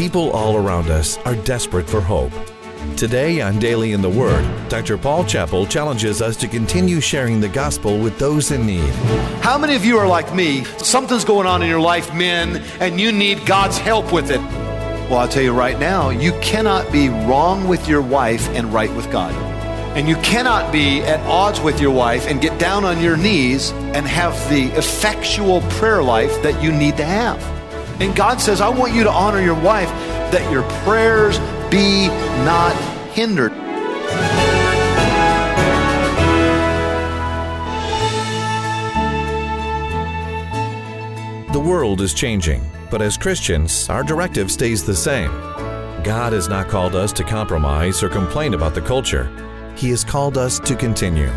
People all around us are desperate for hope. Today on Daily in the Word, Dr. Paul Chappell challenges us to continue sharing the gospel with those in need. How many of you are like me? Something's going on in your life, men, and you need God's help with it. Well, I'll tell you right now, you cannot be wrong with your wife and right with God. And you cannot be at odds with your wife and get down on your knees and have the effectual prayer life that you need to have. And God says, I want you to honor your wife that your prayers be not hindered. The world is changing, but as Christians, our directive stays the same. God has not called us to compromise or complain about the culture. He has called us to continue.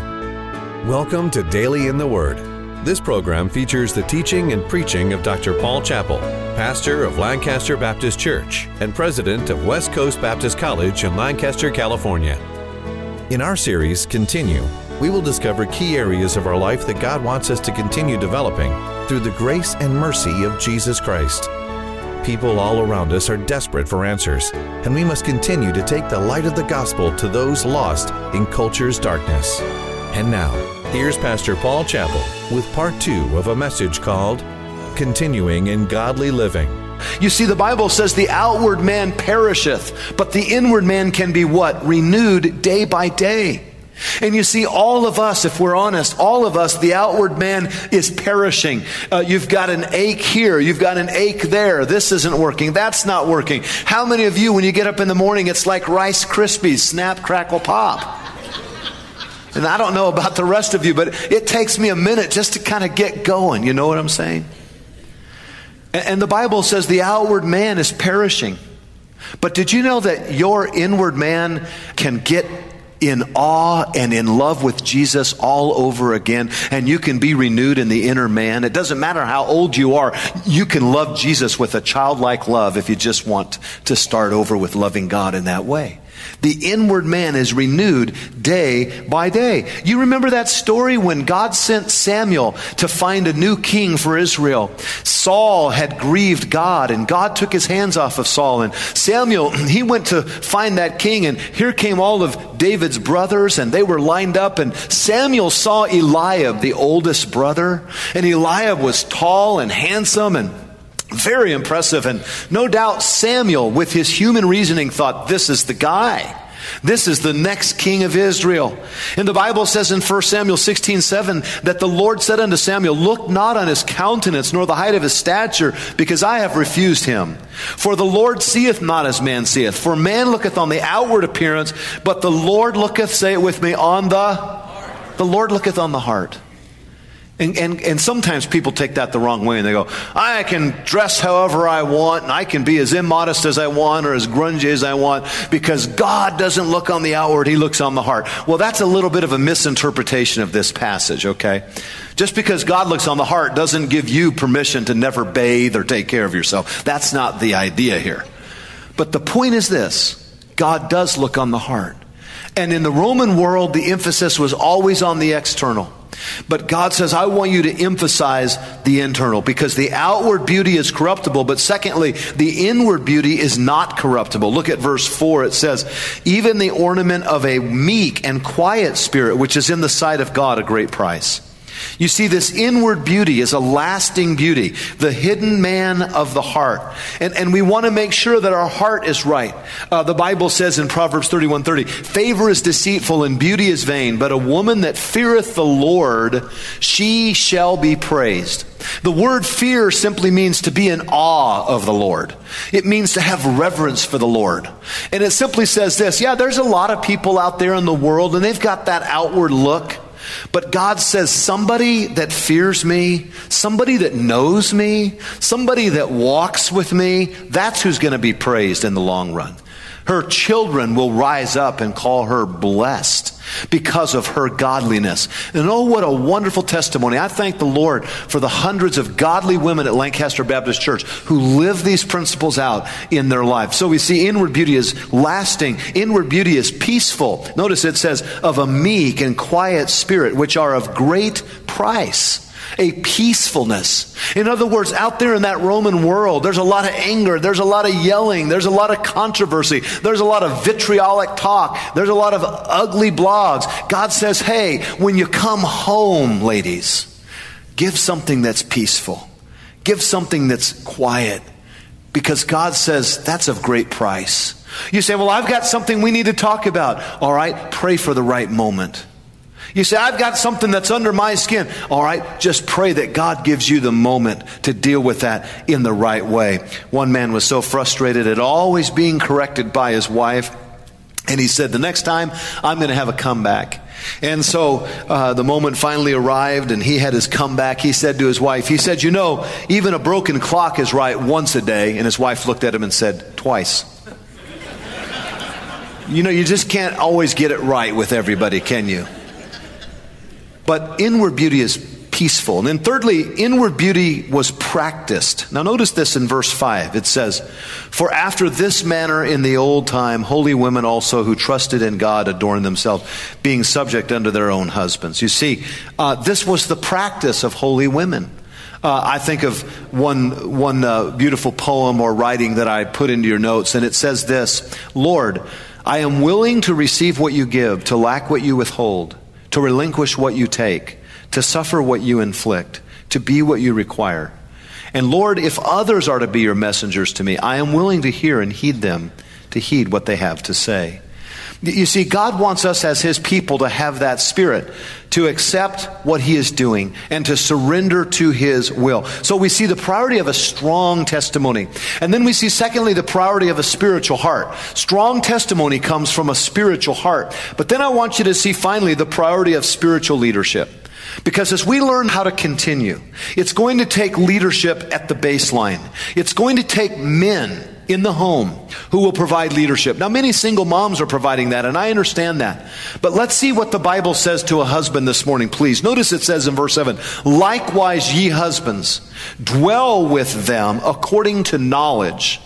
Welcome to Daily in the Word. This program features the teaching and preaching of Dr. Paul Chappell, pastor of Lancaster Baptist Church and president of West Coast Baptist College in Lancaster, California. In our series, Continue, we will discover key areas of our life that God wants us to continue developing through the grace and mercy of Jesus Christ. People all around us are desperate for answers, and we must continue to take the light of the gospel to those lost in culture's darkness. And now, here's Pastor Paul Chappell with part two of a message called Continuing in Godly Living. You see, the Bible says the outward man perisheth, but the inward man can be what? Renewed day by day. And you see, all of us, if we're honest, all of us, the outward man is perishing. Uh, you've got an ache here. You've got an ache there. This isn't working. That's not working. How many of you, when you get up in the morning, it's like Rice Krispies, snap, crackle, pop? And I don't know about the rest of you, but it takes me a minute just to kind of get going. You know what I'm saying? And, the Bible says the outward man is perishing. But did you know that your inward man can get in awe and in love with Jesus all over again, and you can be renewed in the inner man. It doesn't matter how old you are, you can love Jesus with a childlike love if you just want to start over with loving God in that way. The inward man is renewed day by day. You remember that story when God sent Samuel to find a new king for Israel? Saul had grieved God and God took his hands off of Saul. And Samuel, he went to find that king and here came all of David's brothers and they were lined up. And Samuel saw Eliab, the oldest brother. And Eliab was tall and handsome and very impressive. And no doubt Samuel, with his human reasoning, thought, this is the guy. This is the next king of Israel. And the Bible says in 1 Samuel 16, 7, that the Lord said unto Samuel, Look not on his countenance, nor the height of his stature, because I have refused him. For the Lord seeth not as man seeth. For man looketh on the outward appearance, but the Lord looketh, say it with me, on the the Lord looketh on the heart. And, and, and sometimes people take that the wrong way and they go, I can dress however I want and I can be as immodest as I want or as grungy as I want because God doesn't look on the outward, He looks on the heart. Well, that's a little bit of a misinterpretation of this passage, okay? Just because God looks on the heart doesn't give you permission to never bathe or take care of yourself. That's not the idea here. But the point is this God does look on the heart. And in the Roman world, the emphasis was always on the external. But God says, I want you to emphasize the internal because the outward beauty is corruptible, but secondly, the inward beauty is not corruptible. Look at verse 4. It says, Even the ornament of a meek and quiet spirit, which is in the sight of God, a great price. You see, this inward beauty is a lasting beauty, the hidden man of the heart. And, and we want to make sure that our heart is right. Uh, the Bible says in Proverbs 31 30, favor is deceitful and beauty is vain, but a woman that feareth the Lord, she shall be praised. The word fear simply means to be in awe of the Lord. It means to have reverence for the Lord. And it simply says this yeah, there's a lot of people out there in the world, and they've got that outward look. But God says, somebody that fears me, somebody that knows me, somebody that walks with me, that's who's going to be praised in the long run. Her children will rise up and call her blessed because of her godliness. And oh, what a wonderful testimony. I thank the Lord for the hundreds of godly women at Lancaster Baptist Church who live these principles out in their life. So we see inward beauty is lasting, inward beauty is peaceful. Notice it says, of a meek and quiet spirit, which are of great price. A peacefulness. In other words, out there in that Roman world, there's a lot of anger, there's a lot of yelling, there's a lot of controversy, there's a lot of vitriolic talk, there's a lot of ugly blogs. God says, hey, when you come home, ladies, give something that's peaceful, give something that's quiet, because God says that's of great price. You say, well, I've got something we need to talk about. All right, pray for the right moment. You say, I've got something that's under my skin. All right, just pray that God gives you the moment to deal with that in the right way. One man was so frustrated at always being corrected by his wife. And he said, The next time I'm going to have a comeback. And so uh, the moment finally arrived and he had his comeback. He said to his wife, He said, You know, even a broken clock is right once a day. And his wife looked at him and said, Twice. you know, you just can't always get it right with everybody, can you? But inward beauty is peaceful. And then, thirdly, inward beauty was practiced. Now, notice this in verse 5. It says, For after this manner in the old time, holy women also who trusted in God adorned themselves, being subject unto their own husbands. You see, uh, this was the practice of holy women. Uh, I think of one, one uh, beautiful poem or writing that I put into your notes, and it says this Lord, I am willing to receive what you give, to lack what you withhold to relinquish what you take, to suffer what you inflict, to be what you require. And Lord, if others are to be your messengers to me, I am willing to hear and heed them, to heed what they have to say. You see, God wants us as His people to have that spirit, to accept what He is doing and to surrender to His will. So we see the priority of a strong testimony. And then we see, secondly, the priority of a spiritual heart. Strong testimony comes from a spiritual heart. But then I want you to see, finally, the priority of spiritual leadership. Because as we learn how to continue, it's going to take leadership at the baseline. It's going to take men in the home who will provide leadership. Now, many single moms are providing that, and I understand that. But let's see what the Bible says to a husband this morning, please. Notice it says in verse 7 Likewise, ye husbands, dwell with them according to knowledge,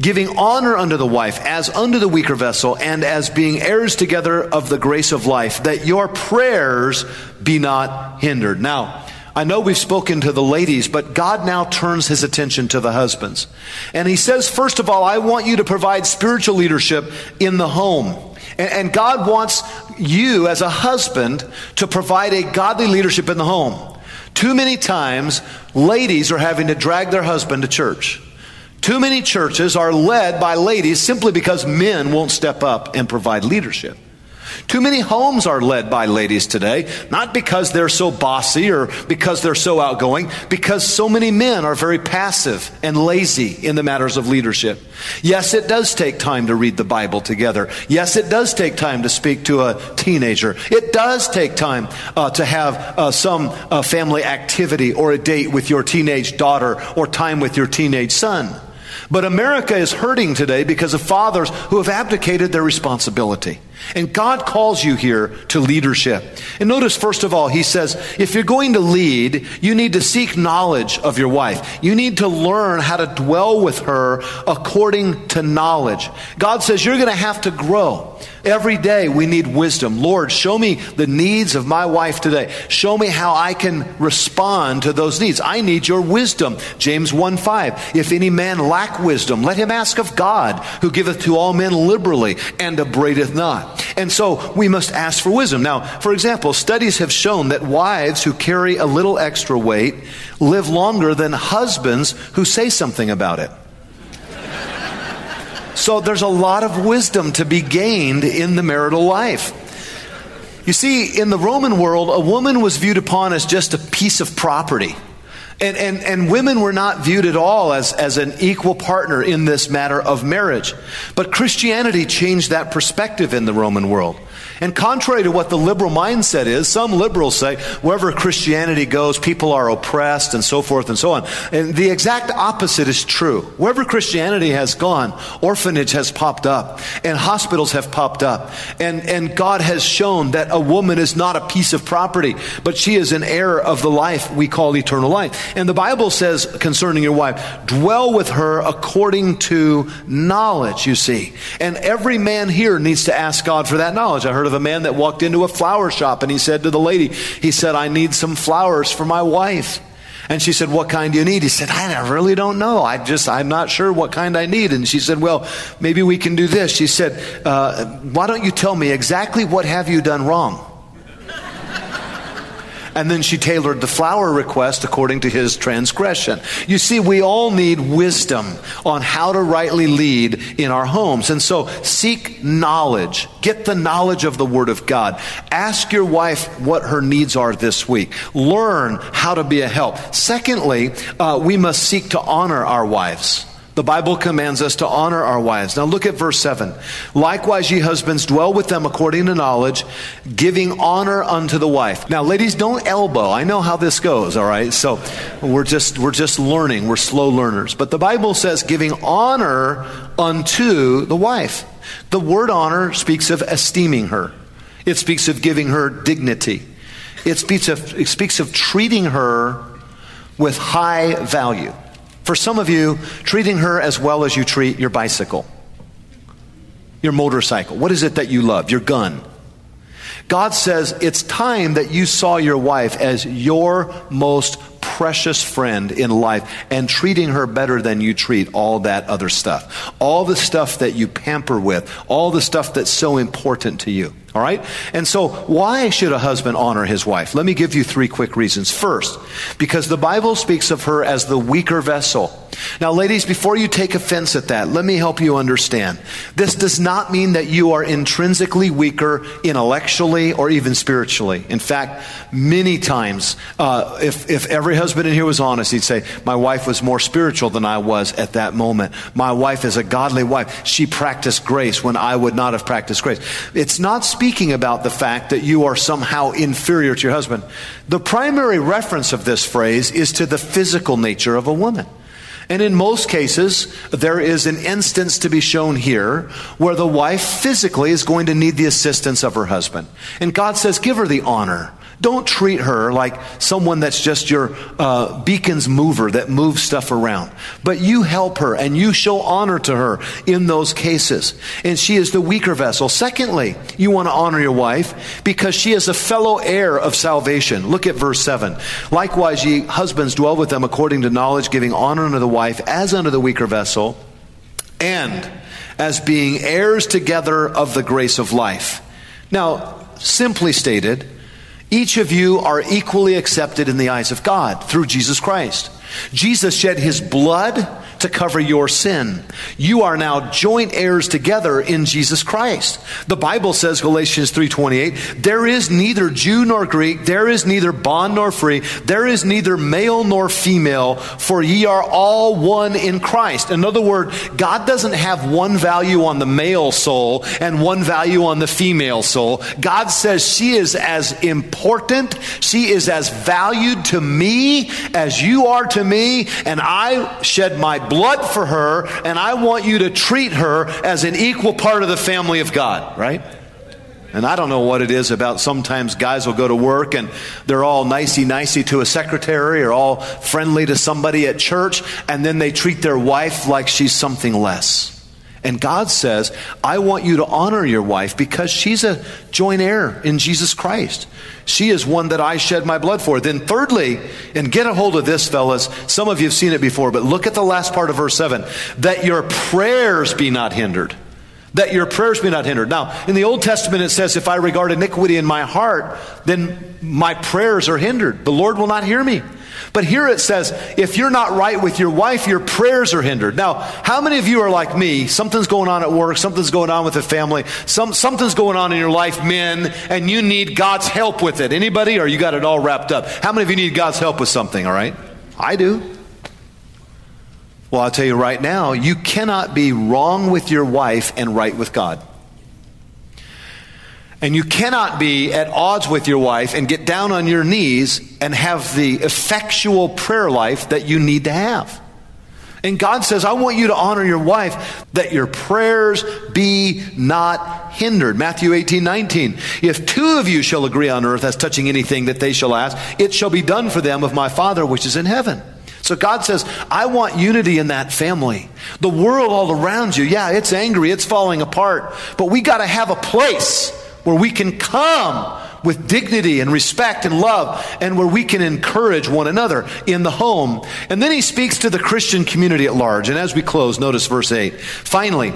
giving honor unto the wife as unto the weaker vessel, and as being heirs together of the grace of life, that your prayers be not hindered. Now, I know we've spoken to the ladies, but God now turns his attention to the husbands. And he says, first of all, I want you to provide spiritual leadership in the home. And, God wants you as a husband to provide a godly leadership in the home. Too many times, ladies are having to drag their husband to church. Too many churches are led by ladies simply because men won't step up and provide leadership. Too many homes are led by ladies today, not because they're so bossy or because they're so outgoing, because so many men are very passive and lazy in the matters of leadership. Yes, it does take time to read the Bible together. Yes, it does take time to speak to a teenager. It does take time uh, to have uh, some uh, family activity or a date with your teenage daughter or time with your teenage son. But America is hurting today because of fathers who have abdicated their responsibility. And God calls you here to leadership. And notice, first of all, he says, if you're going to lead, you need to seek knowledge of your wife. You need to learn how to dwell with her according to knowledge. God says you're going to have to grow. Every day we need wisdom. Lord, show me the needs of my wife today. Show me how I can respond to those needs. I need your wisdom. James 1 5. If any man lack wisdom, let him ask of God, who giveth to all men liberally and upbraideth not. And so we must ask for wisdom. Now, for example, studies have shown that wives who carry a little extra weight live longer than husbands who say something about it. So there's a lot of wisdom to be gained in the marital life. You see, in the Roman world, a woman was viewed upon as just a piece of property. And, and, and women were not viewed at all as, as an equal partner in this matter of marriage. But Christianity changed that perspective in the Roman world. And contrary to what the liberal mindset is, some liberals say wherever Christianity goes, people are oppressed and so forth and so on. And the exact opposite is true. Wherever Christianity has gone, orphanage has popped up and hospitals have popped up. And, and God has shown that a woman is not a piece of property, but she is an heir of the life we call eternal life. And the Bible says concerning your wife, dwell with her according to knowledge, you see. And every man here needs to ask God for that knowledge. I heard of a man that walked into a flower shop and he said to the lady, he said, I need some flowers for my wife. And she said, What kind do you need? He said, I really don't know. I just, I'm not sure what kind I need. And she said, Well, maybe we can do this. She said, uh, Why don't you tell me exactly what have you done wrong? And then she tailored the flower request according to his transgression. You see, we all need wisdom on how to rightly lead in our homes. And so seek knowledge. Get the knowledge of the Word of God. Ask your wife what her needs are this week. Learn how to be a help. Secondly, uh, we must seek to honor our wives. The Bible commands us to honor our wives. Now look at verse 7. Likewise, ye husbands, dwell with them according to knowledge, giving honor unto the wife. Now, ladies, don't elbow. I know how this goes, all right? So we're just, we're just learning. We're slow learners. But the Bible says giving honor unto the wife. The word honor speaks of esteeming her. It speaks of giving her dignity. It speaks of, it speaks of treating her with high value. For some of you, treating her as well as you treat your bicycle, your motorcycle. What is it that you love? Your gun. God says it's time that you saw your wife as your most precious friend in life and treating her better than you treat all that other stuff. All the stuff that you pamper with, all the stuff that's so important to you. All right? And so, why should a husband honor his wife? Let me give you three quick reasons. First, because the Bible speaks of her as the weaker vessel. Now, ladies, before you take offense at that, let me help you understand. This does not mean that you are intrinsically weaker intellectually or even spiritually. In fact, many times, uh, if, if every husband in here was honest, he'd say, My wife was more spiritual than I was at that moment. My wife is a godly wife. She practiced grace when I would not have practiced grace. It's not speaking about the fact that you are somehow inferior to your husband. The primary reference of this phrase is to the physical nature of a woman. And in most cases, there is an instance to be shown here where the wife physically is going to need the assistance of her husband. And God says, give her the honor. Don't treat her like someone that's just your uh, beacon's mover that moves stuff around. But you help her and you show honor to her in those cases. And she is the weaker vessel. Secondly, you want to honor your wife because she is a fellow heir of salvation. Look at verse 7. Likewise, ye husbands dwell with them according to knowledge, giving honor unto the wife as unto the weaker vessel, and as being heirs together of the grace of life. Now, simply stated, each of you are equally accepted in the eyes of God through Jesus Christ. Jesus shed his blood to cover your sin. You are now joint heirs together in Jesus Christ. The Bible says Galatians 3:28, there is neither Jew nor Greek, there is neither bond nor free, there is neither male nor female, for ye are all one in Christ. In other words, God doesn't have one value on the male soul and one value on the female soul. God says she is as important, she is as valued to me as you are to me, and I shed my blood for her, and I want you to treat her as an equal part of the family of God, right? And I don't know what it is about sometimes guys will go to work and they're all nicey nicey to a secretary or all friendly to somebody at church, and then they treat their wife like she's something less. And God says, I want you to honor your wife because she's a joint heir in Jesus Christ. She is one that I shed my blood for. Then, thirdly, and get a hold of this, fellas, some of you have seen it before, but look at the last part of verse 7 that your prayers be not hindered. That your prayers be not hindered. Now, in the Old Testament, it says, If I regard iniquity in my heart, then my prayers are hindered. The Lord will not hear me. But here it says, if you're not right with your wife, your prayers are hindered. Now, how many of you are like me? Something's going on at work, something's going on with the family, some, something's going on in your life, men, and you need God's help with it. Anybody? Or you got it all wrapped up? How many of you need God's help with something, all right? I do. Well, I'll tell you right now, you cannot be wrong with your wife and right with God. And you cannot be at odds with your wife and get down on your knees and have the effectual prayer life that you need to have. And God says, I want you to honor your wife that your prayers be not hindered. Matthew 18, 19. If two of you shall agree on earth as touching anything that they shall ask, it shall be done for them of my Father which is in heaven. So God says, I want unity in that family. The world all around you, yeah, it's angry, it's falling apart, but we got to have a place where we can come with dignity and respect and love, and where we can encourage one another in the home. And then he speaks to the Christian community at large. And as we close, notice verse 8. Finally,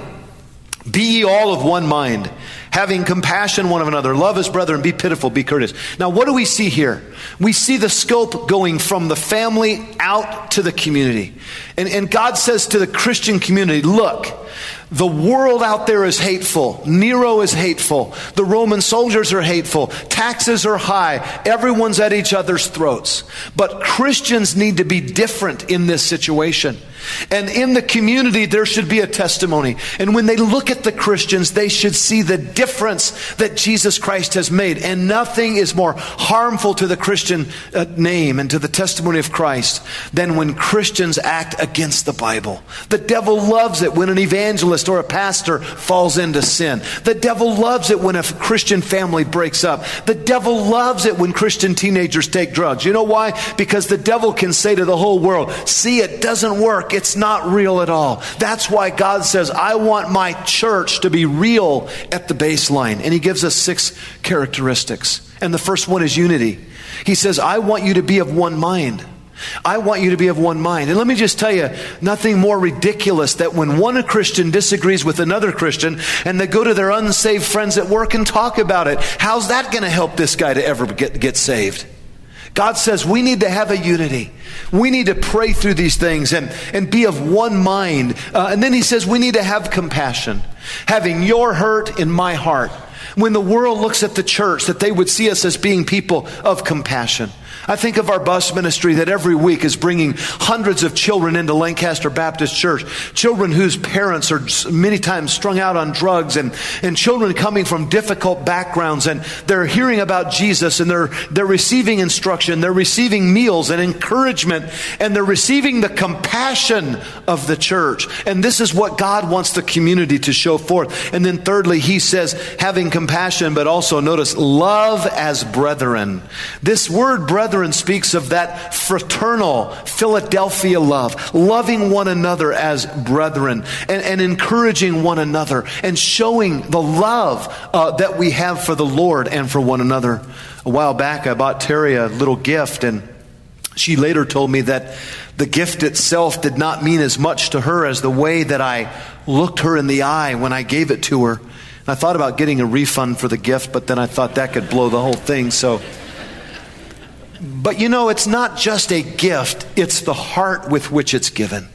be ye all of one mind, having compassion one of another, love as brethren, be pitiful, be courteous. Now, what do we see here? We see the scope going from the family out to the community. And, and God says to the Christian community, look, the world out there is hateful. Nero is hateful. The Roman soldiers are hateful. Taxes are high. Everyone's at each other's throats. But Christians need to be different in this situation. And in the community, there should be a testimony. And when they look at the Christians, they should see the difference that Jesus Christ has made. And nothing is more harmful to the Christian uh, name and to the testimony of Christ than when Christians act against the Bible. The devil loves it when an evangelist or a pastor falls into sin. The devil loves it when a Christian family breaks up. The devil loves it when Christian teenagers take drugs. You know why? Because the devil can say to the whole world, see, it doesn't work. It's not real at all. That's why God says, I want my church to be real at the baseline. And He gives us six characteristics. And the first one is unity. He says, I want you to be of one mind. I want you to be of one mind. And let me just tell you, nothing more ridiculous that when one Christian disagrees with another Christian and they go to their unsaved friends at work and talk about it. How's that going to help this guy to ever get, get saved? God says we need to have a unity. We need to pray through these things and, and be of one mind. Uh, and then he says we need to have compassion, having your hurt in my heart. When the world looks at the church, that they would see us as being people of compassion. I think of our bus ministry that every week is bringing hundreds of children into Lancaster Baptist Church. Children whose parents are many times strung out on drugs and, and children coming from difficult backgrounds and they're hearing about Jesus and they're, they're receiving instruction. They're receiving meals and encouragement and they're receiving the compassion of the church. And this is what God wants the community to show forth. And then thirdly, he says having compassion, but also notice love as brethren. This word brethren brethren speaks of that fraternal Philadelphia love, loving one another as brethren and, and encouraging one another and showing the love uh, that we have for the Lord and for one another. A while back, I bought Terry a little gift, and she later told me that the gift itself did not mean as much to her as the way that I looked her in the eye when I gave it to her. I thought about getting a refund for the gift, but then I thought that could blow the whole thing. So but you know, it's not just a gift, it's the heart with which it's given.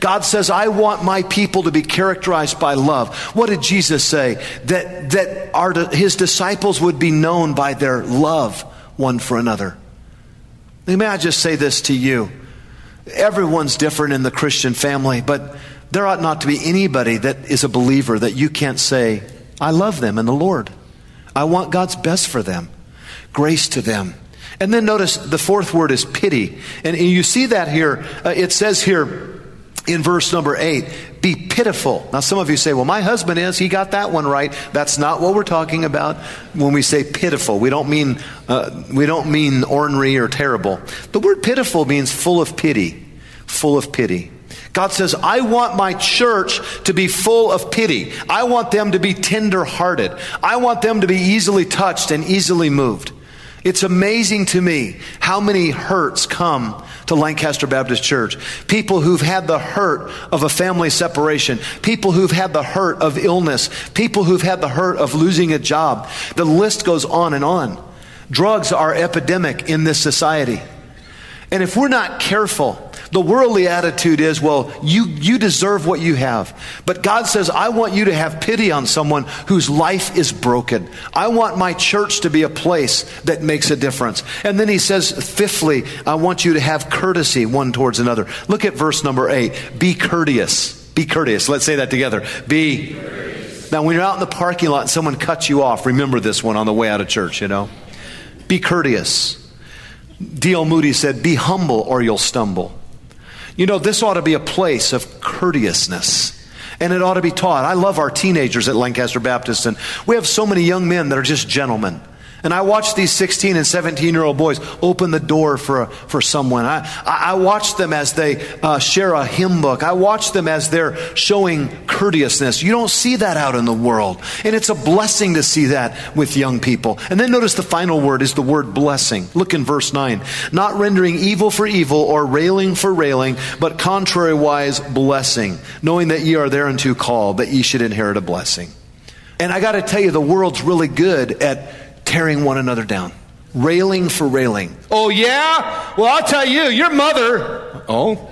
God says, I want my people to be characterized by love. What did Jesus say? That, that our, his disciples would be known by their love one for another. May I just say this to you? Everyone's different in the Christian family, but there ought not to be anybody that is a believer that you can't say, I love them in the Lord. I want God's best for them, grace to them. And then notice the fourth word is pity. And you see that here. Uh, it says here in verse number eight, be pitiful. Now, some of you say, well, my husband is. He got that one right. That's not what we're talking about when we say pitiful. We don't mean, uh, we don't mean ornery or terrible. The word pitiful means full of pity. Full of pity. God says, I want my church to be full of pity. I want them to be tender hearted. I want them to be easily touched and easily moved. It's amazing to me how many hurts come to Lancaster Baptist Church. People who've had the hurt of a family separation, people who've had the hurt of illness, people who've had the hurt of losing a job. The list goes on and on. Drugs are epidemic in this society. And if we're not careful, the worldly attitude is, well, you, you deserve what you have. But God says, I want you to have pity on someone whose life is broken. I want my church to be a place that makes a difference. And then he says, fifthly, I want you to have courtesy one towards another. Look at verse number eight. Be courteous. Be courteous. Let's say that together. Be. Now, when you're out in the parking lot and someone cuts you off, remember this one on the way out of church, you know? Be courteous. D.L. Moody said, Be humble or you'll stumble. You know, this ought to be a place of courteousness. And it ought to be taught. I love our teenagers at Lancaster Baptist, and we have so many young men that are just gentlemen. And I watch these 16 and 17 year old boys open the door for, for someone. I, I watch them as they uh, share a hymn book. I watch them as they're showing courteousness. You don't see that out in the world. And it's a blessing to see that with young people. And then notice the final word is the word blessing. Look in verse 9. Not rendering evil for evil or railing for railing, but contrariwise blessing, knowing that ye are thereunto called, that ye should inherit a blessing. And I got to tell you, the world's really good at tearing one another down, railing for railing. Oh, yeah? Well, I'll tell you, your mother. Oh.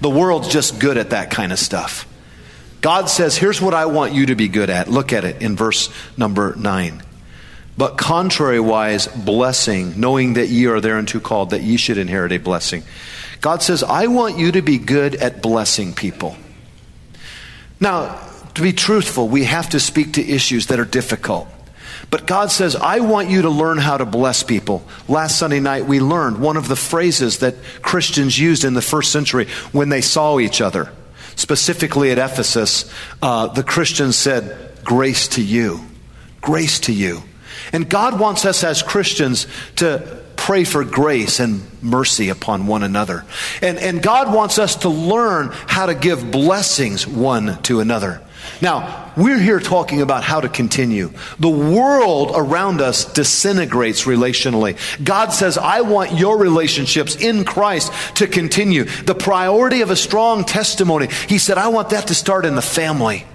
the world's just good at that kind of stuff. God says, here's what I want you to be good at. Look at it in verse number 9. But contrariwise, blessing, knowing that ye are thereunto called, that ye should inherit a blessing. God says, I want you to be good at blessing people. Now, to be truthful, we have to speak to issues that are difficult. But God says, I want you to learn how to bless people. Last Sunday night, we learned one of the phrases that Christians used in the first century when they saw each other. Specifically at Ephesus, uh, the Christians said, Grace to you. Grace to you. And God wants us as Christians to pray for grace and mercy upon one another. And, and God wants us to learn how to give blessings one to another. Now, we're here talking about how to continue. The world around us disintegrates relationally. God says, I want your relationships in Christ to continue. The priority of a strong testimony, He said, I want that to start in the family.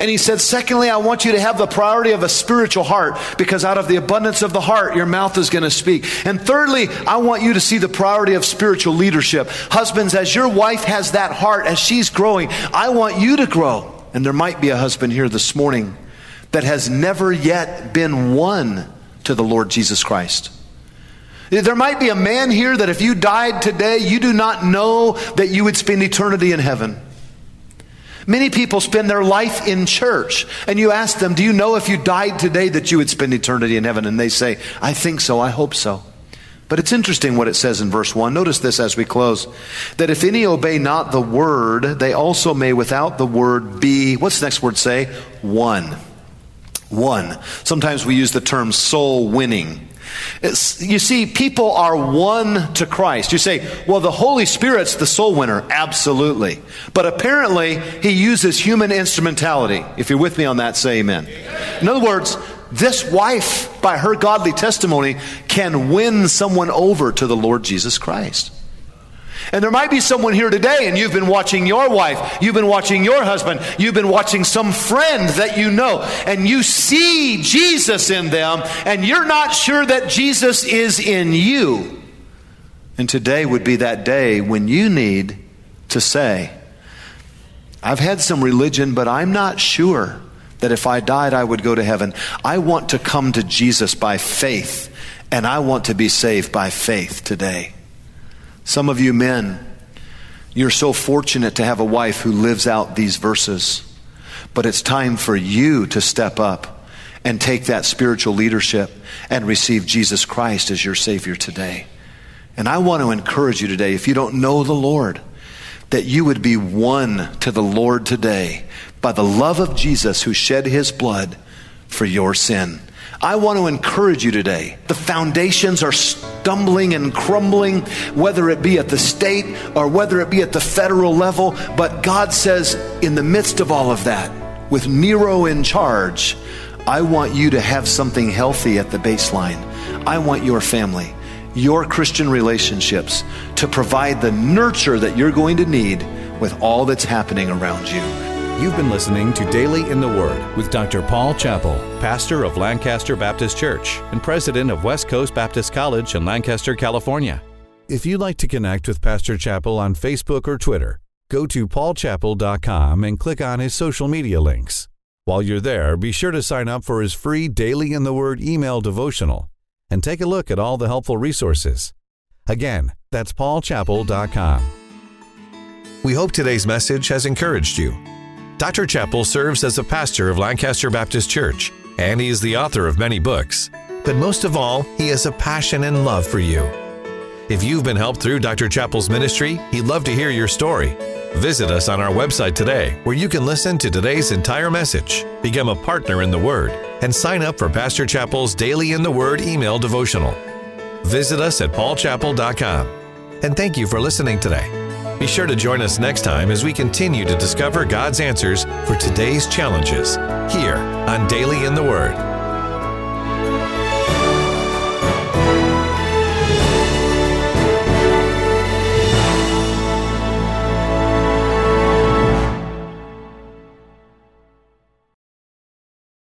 And he said, secondly, I want you to have the priority of a spiritual heart because out of the abundance of the heart, your mouth is going to speak. And thirdly, I want you to see the priority of spiritual leadership. Husbands, as your wife has that heart, as she's growing, I want you to grow. And there might be a husband here this morning that has never yet been won to the Lord Jesus Christ. There might be a man here that if you died today, you do not know that you would spend eternity in heaven. Many people spend their life in church, and you ask them, Do you know if you died today that you would spend eternity in heaven? And they say, I think so, I hope so. But it's interesting what it says in verse 1. Notice this as we close that if any obey not the word, they also may without the word be, what's the next word say? Won. Won. Sometimes we use the term soul winning. It's, you see, people are won to Christ. You say, well, the Holy Spirit's the soul winner. Absolutely. But apparently, he uses human instrumentality. If you're with me on that, say amen. In other words, this wife, by her godly testimony, can win someone over to the Lord Jesus Christ. And there might be someone here today, and you've been watching your wife, you've been watching your husband, you've been watching some friend that you know, and you see Jesus in them, and you're not sure that Jesus is in you. And today would be that day when you need to say, I've had some religion, but I'm not sure that if I died, I would go to heaven. I want to come to Jesus by faith, and I want to be saved by faith today. Some of you men, you're so fortunate to have a wife who lives out these verses, but it's time for you to step up and take that spiritual leadership and receive Jesus Christ as your Savior today. And I want to encourage you today, if you don't know the Lord, that you would be won to the Lord today by the love of Jesus who shed his blood for your sin. I want to encourage you today. The foundations are stumbling and crumbling, whether it be at the state or whether it be at the federal level. But God says, in the midst of all of that, with Nero in charge, I want you to have something healthy at the baseline. I want your family, your Christian relationships to provide the nurture that you're going to need with all that's happening around you. You've been listening to Daily in the Word with Dr. Paul Chappell, pastor of Lancaster Baptist Church and president of West Coast Baptist College in Lancaster, California. If you'd like to connect with Pastor Chappell on Facebook or Twitter, go to paulchappell.com and click on his social media links. While you're there, be sure to sign up for his free Daily in the Word email devotional and take a look at all the helpful resources. Again, that's paulchappell.com. We hope today's message has encouraged you. Dr. Chappell serves as a pastor of Lancaster Baptist Church, and he is the author of many books. But most of all, he has a passion and love for you. If you've been helped through Dr. Chappell's ministry, he'd love to hear your story. Visit us on our website today, where you can listen to today's entire message, become a partner in the Word, and sign up for Pastor Chappell's Daily in the Word email devotional. Visit us at paulchappell.com. And thank you for listening today. Be sure to join us next time as we continue to discover God's answers for today's challenges here on Daily in the Word.